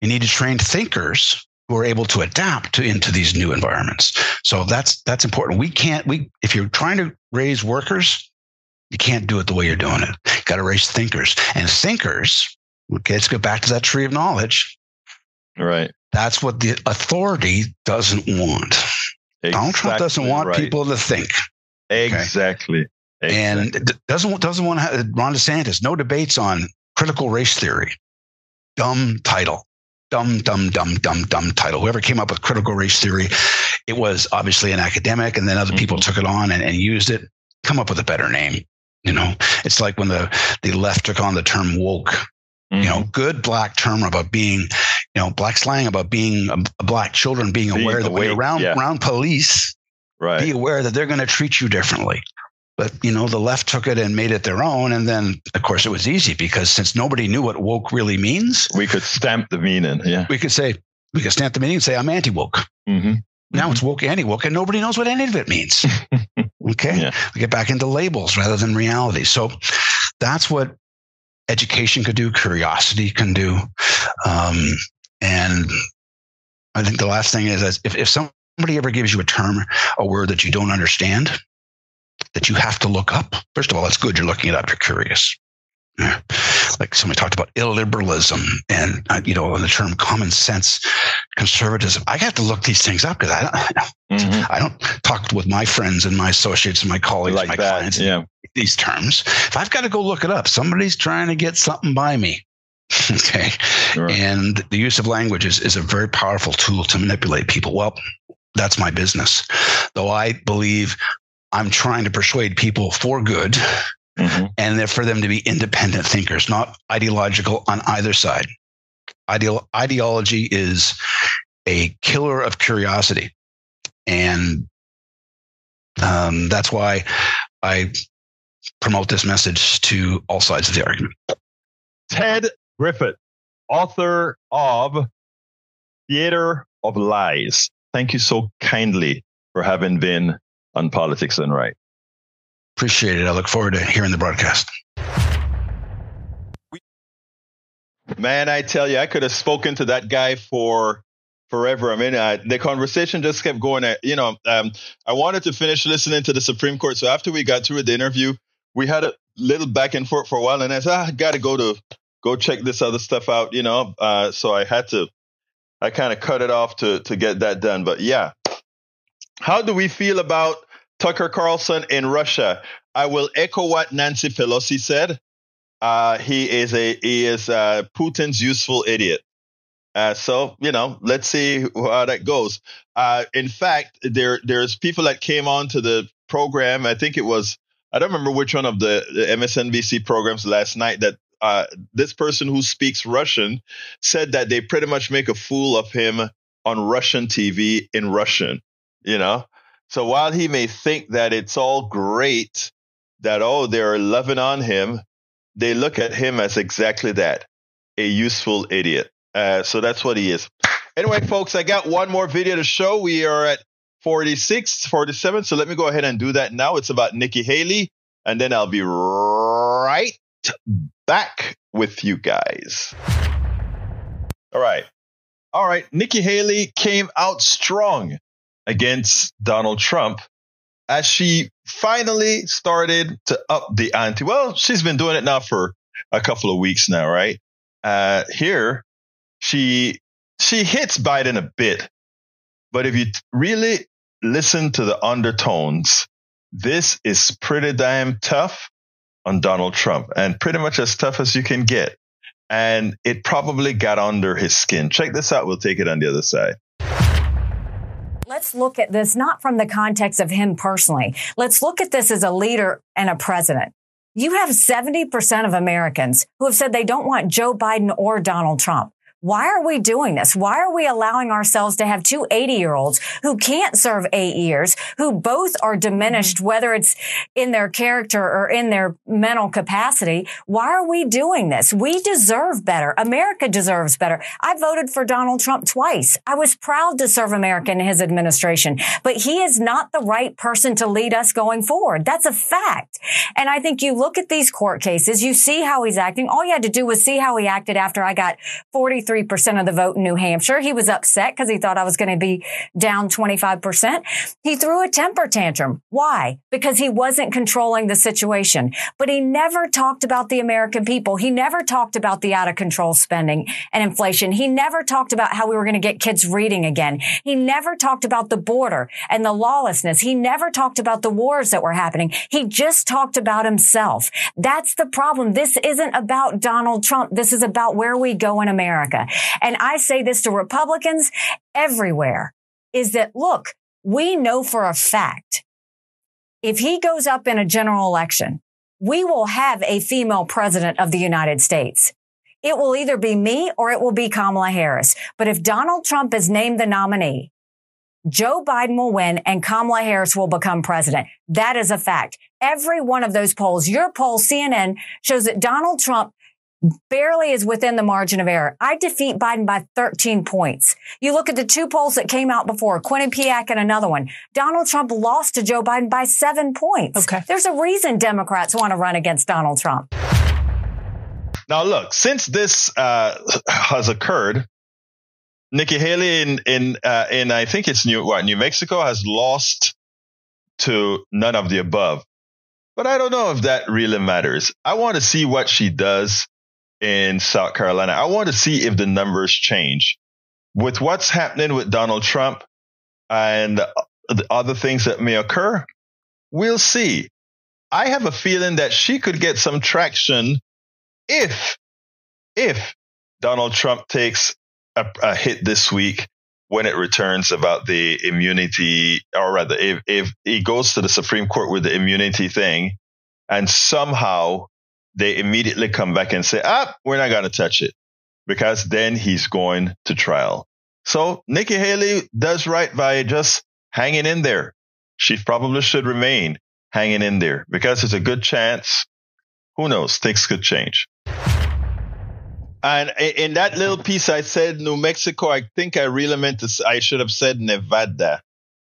S2: You need to train thinkers who are able to adapt to into these new environments. So that's that's important. We can't we if you're trying to raise workers, you can't do it the way you're doing it. You got to raise thinkers. And thinkers, okay, let's go back to that tree of knowledge.
S1: Right.
S2: That's what the authority doesn't want. Exactly Donald Trump doesn't want right. people to think.
S1: Exactly.
S2: Okay? exactly. And doesn't doesn't want to, have, Ron DeSantis. No debates on critical race theory. Dumb title. Dumb, dumb, dumb, dumb, dumb title. Whoever came up with critical race theory, it was obviously an academic, and then other mm-hmm. people took it on and, and used it. Come up with a better name. You know, it's like when the the left took on the term woke. Mm-hmm. You know, mm-hmm. good black term about being you know, black slang about being a, a black children being, being aware that when you're around, yeah. around police, right. be aware that they're going to treat you differently. But you know, the left took it and made it their own, and then of course it was easy because since nobody knew what woke really means,
S3: we could stamp the meaning. Yeah,
S2: we could say we could stamp the meaning and say I'm anti woke. Mm-hmm. Now mm-hmm. it's woke, anti woke, and nobody knows what any of it means. okay, yeah. we get back into labels rather than reality. So that's what education could do, curiosity can do, um, and I think the last thing is if if somebody ever gives you a term, a word that you don't understand that you have to look up. First of all, that's good. You're looking it up. You're curious. Yeah. Like somebody talked about illiberalism and, uh, you know, the term common sense conservatism. I have to look these things up because I don't, mm-hmm. I don't talk with my friends and my associates and my colleagues, like and my that, clients, yeah. these terms. If I've got to go look it up, somebody's trying to get something by me. okay. And the use of language is, is a very powerful tool to manipulate people. Well, that's my business. Though I believe I'm trying to persuade people for good mm-hmm. and for them to be independent thinkers, not ideological on either side. Ideal, ideology is a killer of curiosity. And um, that's why I promote this message to all sides of the argument.
S3: Ted Griffith, author of Theater of Lies. Thank you so kindly for having been on Politics Done Right.
S2: Appreciate it. I look forward to hearing the broadcast.
S1: Man, I tell you, I could have spoken to that guy for forever. I mean, uh, the conversation just kept going. Uh, you know, um, I wanted to finish listening to the Supreme Court. So after we got through the interview, we had a little back and forth for a while, and I said, ah, I got to go to go check this other stuff out. You know, uh, so I had to, I kind of cut it off to to get that done. But yeah, how do we feel about Tucker Carlson in Russia. I will echo what Nancy Pelosi said. Uh, he is a he is uh, Putin's useful idiot. Uh, so you know, let's see how that goes. Uh, in fact, there there's people that came on to the program. I think it was I don't remember which one of the, the MSNBC programs last night that uh, this person who speaks Russian said that they pretty much make a fool of him on Russian TV in Russian. You know, so while he may think that it's all great, that, oh, they're loving on him, they look at him as exactly that a useful idiot. Uh, so that's what he is. Anyway, folks, I got one more video to show. We are at 46, 47. So let me go ahead and do that now. It's about Nikki Haley. And then I'll be right back with you guys. All right. All right. Nikki Haley came out strong against Donald Trump as she finally started to up the ante. Well, she's been doing it now for a couple of weeks now, right? Uh, here, she she hits Biden a bit, but if you really listen to the undertones, this is pretty damn tough on Donald Trump, and pretty much as tough as you can get. And it probably got under his skin. Check this out. We'll take it on the other side.
S4: Let's look at this not from the context of him personally. Let's look at this as a leader and a president. You have 70% of Americans who have said they don't want Joe Biden or Donald Trump. Why are we doing this? Why are we allowing ourselves to have two 80 year olds who can't serve eight years, who both are diminished, mm-hmm. whether it's in their character or in their mental capacity? Why are we doing this? We deserve better. America deserves better. I voted for Donald Trump twice. I was proud to serve America in his administration, but he is not the right person to lead us going forward. That's a fact. And I think you look at these court cases, you see how he's acting. All you had to do was see how he acted after I got 43 percent of the vote in New Hampshire. He was upset because he thought I was going to be down 25%. He threw a temper tantrum. Why? Because he wasn't controlling the situation. But he never talked about the American people. He never talked about the out of control spending and inflation. He never talked about how we were going to get kids reading again. He never talked about the border and the lawlessness. He never talked about the wars that were happening. He just talked about himself. That's the problem. This isn't about Donald Trump. This is about where we go in America. And I say this to Republicans everywhere is that look, we know for a fact if he goes up in a general election, we will have a female president of the United States. it will either be me or it will be Kamala Harris. But if Donald Trump is named the nominee, Joe Biden will win and Kamala Harris will become president. That is a fact. Every one of those polls, your poll, CNN, shows that Donald Trump barely is within the margin of error. I defeat Biden by 13 points. You look at the two polls that came out before, Quinnipiac and another one. Donald Trump lost to Joe Biden by seven points.
S5: Okay.
S4: There's a reason Democrats want to run against Donald Trump.
S1: Now, look, since this uh, has occurred, Nikki Haley in in uh, in I think it's New what New Mexico has lost to none of the above. But I don't know if that really matters. I want to see what she does in South Carolina. I want to see if the numbers change. With what's happening with Donald Trump and the other things that may occur, we'll see. I have a feeling that she could get some traction if, if Donald Trump takes a, a hit this week when it returns about the immunity, or rather, if, if he goes to the Supreme Court with the immunity thing and somehow they immediately come back and say, ah, we're not going to touch it because then he's going to trial. So Nikki Haley does right by just hanging in there. She probably should remain hanging in there because there's a good chance. Who knows? Things could change. And in that little piece, I said New Mexico. I think I really meant to. I should have said Nevada.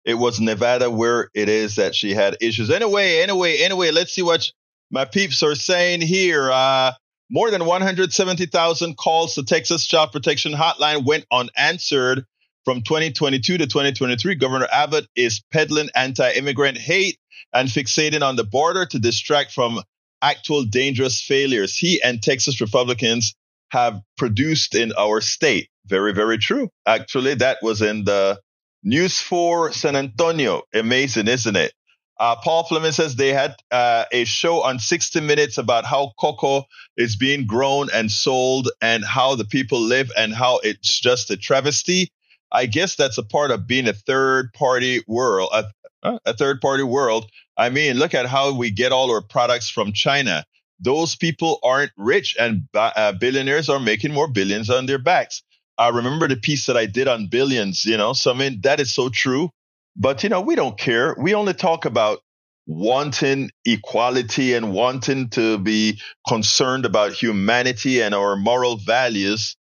S1: It was Nevada where it is that she had issues. Anyway, anyway, anyway. Let's see what my peeps are saying here. Uh, more than 170,000 calls to Texas Child Protection Hotline went unanswered from 2022 to 2023. Governor Abbott is peddling anti-immigrant hate and fixating on the border to distract from actual dangerous failures he and Texas Republicans have produced in our state. Very, very true. Actually, that was in the news for San Antonio. Amazing, isn't it? Uh, Paul Fleming says they had uh, a show on 60 Minutes about how cocoa is being grown and sold and how the people live and how it's just a travesty. I guess that's a part of being a third party world, a, a third party world. I mean, look at how we get all our products from China. Those people aren't rich and uh, billionaires are making more billions on their backs. I remember the piece that I did on billions, you know, so I mean, that is so true. But, you know, we don't care. We only talk about wanting equality and wanting to be concerned about humanity and our moral values.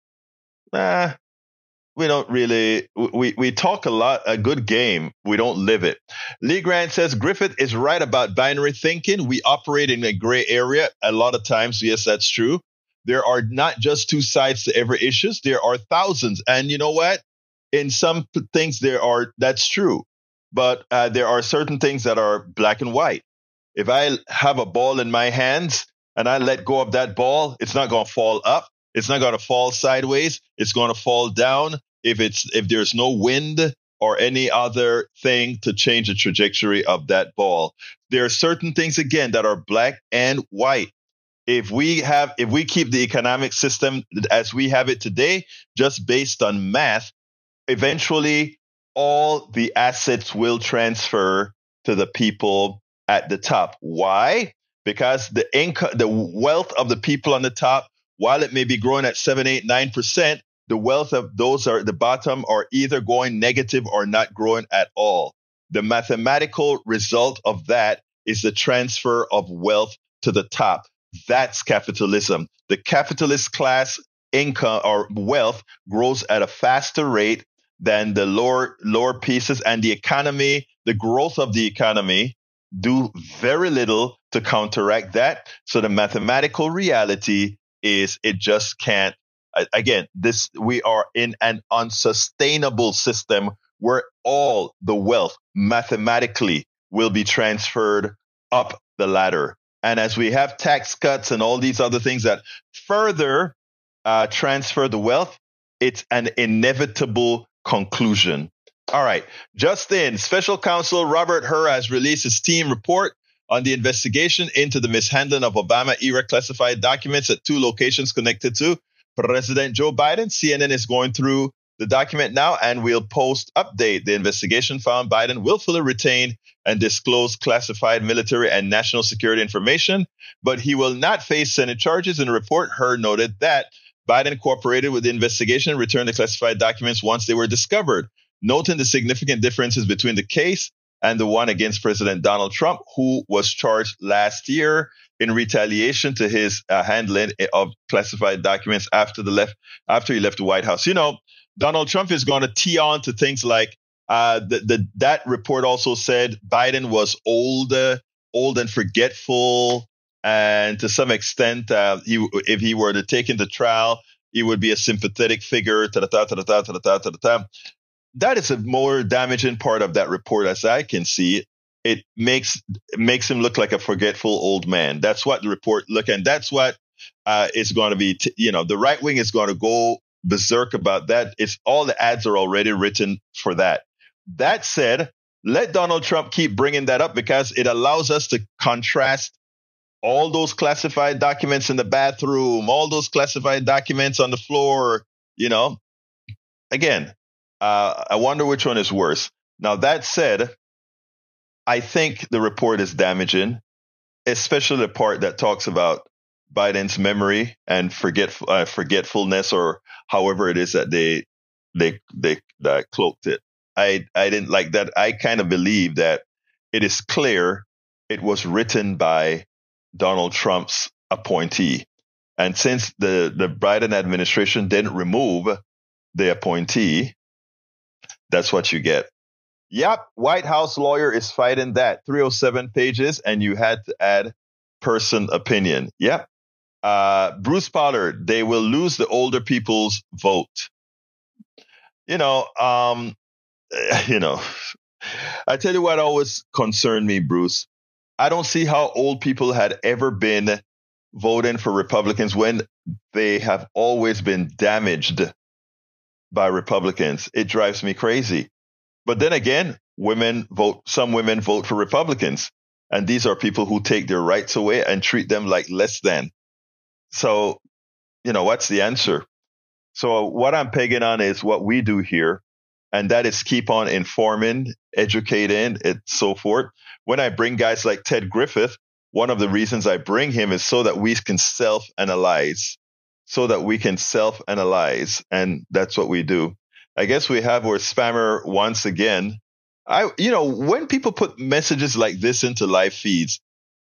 S1: Eh, we don't really we, we talk a lot a good game. We don't live it. Lee grant says griffith is right about binary thinking. We operate in a gray area a lot of times. Yes that's true. There are not just two sides to every issues. There are thousands. And you know what? In some things there are that's true but uh, there are certain things that are black and white. If I have a ball in my hands and I let go of that ball, it's not going to fall up. It's not going to fall sideways. It's going to fall down if it's if there's no wind or any other thing to change the trajectory of that ball. There are certain things again that are black and white. If we have if we keep the economic system as we have it today just based on math, eventually all the assets will transfer to the people at the top. Why? Because the income, the wealth of the people on the top, while it may be growing at seven, eight, nine percent, the wealth of those at the bottom are either going negative or not growing at all. The mathematical result of that is the transfer of wealth to the top. That's capitalism. The capitalist class income or wealth grows at a faster rate than the lower lower pieces and the economy, the growth of the economy do very little to counteract that. So the mathematical reality is it just can't again, this we are in an unsustainable system where all the wealth mathematically will be transferred up the ladder. And as we have tax cuts and all these other things that further uh, transfer the wealth, it's an inevitable conclusion. All right. Just in, special counsel Robert Hur has released his team report on the investigation into the mishandling of Obama era classified documents at two locations connected to President Joe Biden. CNN is going through the document now and will post update. The investigation found Biden willfully retained and disclosed classified military and national security information, but he will not face Senate charges. In the report, Hur noted that Biden cooperated with the investigation and returned the classified documents once they were discovered, noting the significant differences between the case and the one against President Donald Trump, who was charged last year in retaliation to his uh, handling of classified documents after the left after he left the White House. You know, Donald Trump is going to tee on to things like uh, the, the, that report also said Biden was old, uh, old and forgetful, and to some extent, uh, he, if he were to take in the trial, he would be a sympathetic figure. That is a more damaging part of that report, as I can see. It makes makes him look like a forgetful old man. That's what the report look, and that's what uh, is going to be. T- you know, the right wing is going to go berserk about that. It's all the ads are already written for that. That said, let Donald Trump keep bringing that up because it allows us to contrast all those classified documents in the bathroom, all those classified documents on the floor, you know. Again, uh, I wonder which one is worse. Now, that said, I think the report is damaging, especially the part that talks about Biden's memory and forget, uh, forgetfulness, or however it is that they they they uh, cloaked it. I I didn't like that. I kind of believe that it is clear it was written by Donald Trump's appointee. And since the, the Biden administration didn't remove the appointee, that's what you get. Yep, White House lawyer is fighting that. 307 pages, and you had to add person opinion. Yep. Uh, Bruce Pollard, they will lose the older people's vote. You know, um, you know, I tell you what always concerned me, Bruce. I don't see how old people had ever been voting for Republicans when they have always been damaged by Republicans. It drives me crazy. But then again, women vote, some women vote for Republicans. And these are people who take their rights away and treat them like less than. So, you know, what's the answer? So what I'm pegging on is what we do here. And that is keep on informing, educating, and so forth when I bring guys like Ted Griffith, one of the reasons I bring him is so that we can self analyze, so that we can self analyze. And that's what we do. I guess we have our spammer once again. I, you know, when people put messages like this into live feeds,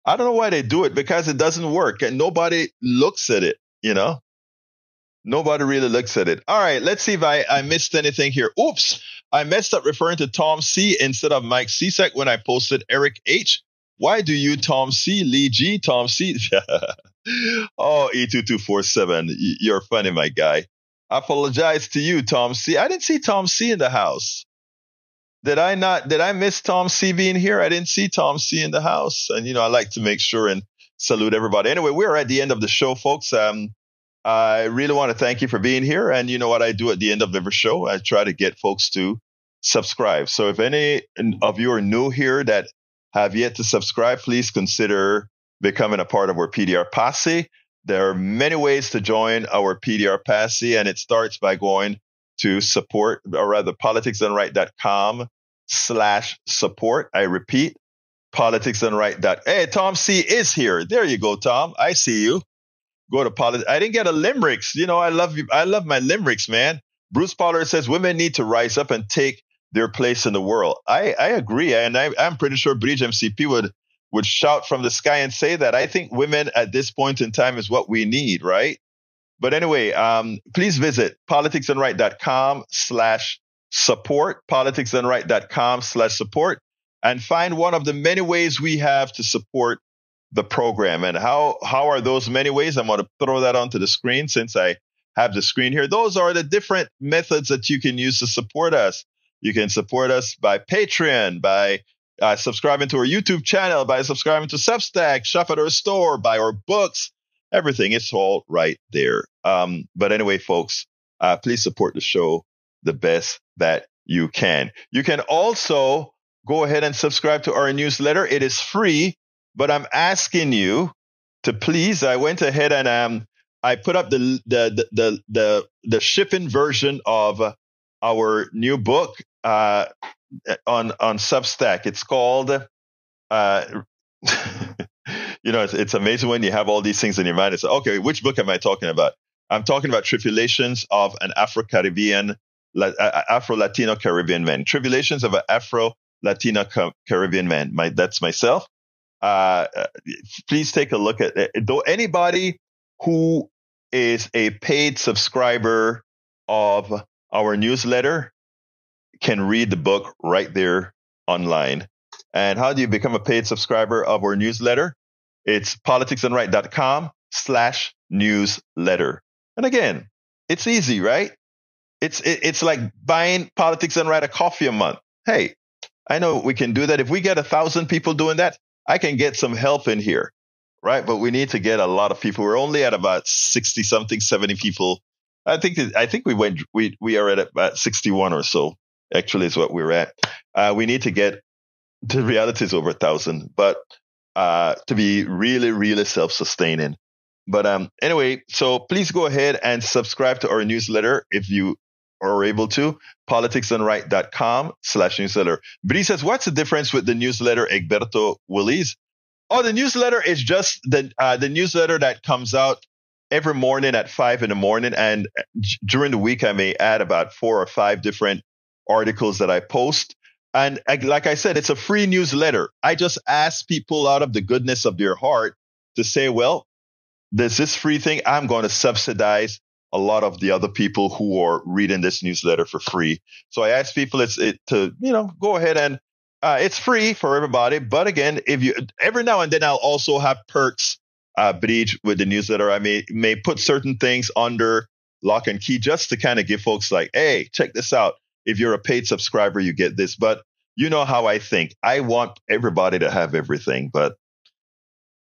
S1: I don't know why they do it because it doesn't work and nobody looks at it, you know? Nobody really looks at it. All right, let's see if I, I missed anything here. Oops. I messed up referring to Tom C instead of Mike Csack when I posted Eric H. Why do you Tom C, Lee G, Tom C? oh, E2247. You're funny, my guy. I apologize to you, Tom C. I didn't see Tom C in the house. Did I not? Did I miss Tom C being here? I didn't see Tom C in the house. And, you know, I like to make sure and salute everybody. Anyway, we're at the end of the show, folks. Um, I really want to thank you for being here. And you know what I do at the end of every show? I try to get folks to subscribe. So if any of you are new here that have yet to subscribe, please consider becoming a part of our PDR Posse. There are many ways to join our PDR Posse, and it starts by going to support, or rather, politicsdoneright.com slash support. I repeat, politicsdoneright. Hey, Tom C is here. There you go, Tom. I see you go to politics. I didn't get a limericks. You know, I love. I love my limericks, man. Bruce Pollard says women need to rise up and take their place in the world. I, I agree. And I, am pretty sure Bridge MCP would, would shout from the sky and say that. I think women at this point in time is what we need, right? But anyway, um, please visit politicsdoneright.com slash support, politicsdoneright.com slash support, and find one of the many ways we have to support the program. And how, how are those many ways? I'm going to throw that onto the screen since I have the screen here. Those are the different methods that you can use to support us. You can support us by Patreon, by uh, subscribing to our YouTube channel, by subscribing to Substack, shop at our store, buy our books, everything. It's all right there. Um, but anyway, folks, uh, please support the show the best that you can. You can also go ahead and subscribe to our newsletter. It is free. But I'm asking you to please. I went ahead and um, I put up the the the the the shipping version of our new book uh, on on Substack. It's called. Uh, you know, it's, it's, amazing when you have all these things in your mind. It's okay. Which book am I talking about? I'm talking about tribulations of an Afro Caribbean, uh, Afro Latino Caribbean man. Tribulations of an Afro Latino Caribbean man. My, that's myself. Uh, please take a look at it. Though anybody who is a paid subscriber of our newsletter can read the book right there online. And how do you become a paid subscriber of our newsletter? It's politicsdoneright.com slash newsletter. And again, it's easy, right? It's, it, it's like buying Politics Done Right a coffee a month. Hey, I know we can do that. If we get a thousand people doing that, I can get some help in here, right? But we need to get a lot of people. We're only at about 60 something, 70 people. I think, I think we went, we, we are at about 61 or so actually is what we're at. Uh, we need to get the reality is over a thousand, but uh, to be really, really self-sustaining. But um, anyway, so please go ahead and subscribe to our newsletter if you are able to. politicsdoneright.com slash newsletter. But he says, what's the difference with the newsletter Egberto Willies? Oh, the newsletter is just the uh, the newsletter that comes out every morning at five in the morning, and during the week I may add about four or five different articles that I post. And like I said, it's a free newsletter. I just ask people out of the goodness of their heart to say, well, there's this free thing. I'm going to subsidize a lot of the other people who are reading this newsletter for free. So I ask people it's it, to, you know, go ahead and uh, it's free for everybody. But again, if you every now and then I'll also have perks, uh, bridge with the newsletter. I may may put certain things under lock and key just to kind of give folks like, hey, check this out if you're a paid subscriber, you get this. But you know how I think. I want everybody to have everything, but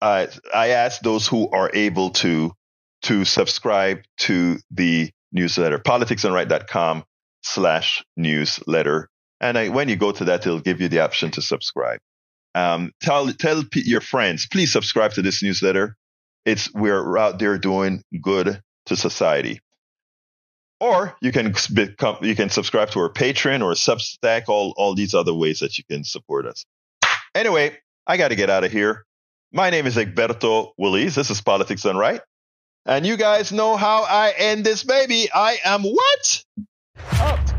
S1: I I ask those who are able to to subscribe to the newsletter, politicsdoneright.com slash newsletter. And I, when you go to that, it'll give you the option to subscribe. Um, tell tell your friends, please subscribe to this newsletter. It's we're out there doing good to society. Or you can become, you can subscribe to our Patreon or Substack, all, all these other ways that you can support us. Anyway, I got to get out of here. My name is Egberto Willies. This is Politics Done Right. And you guys know how I end this baby. I am what? Up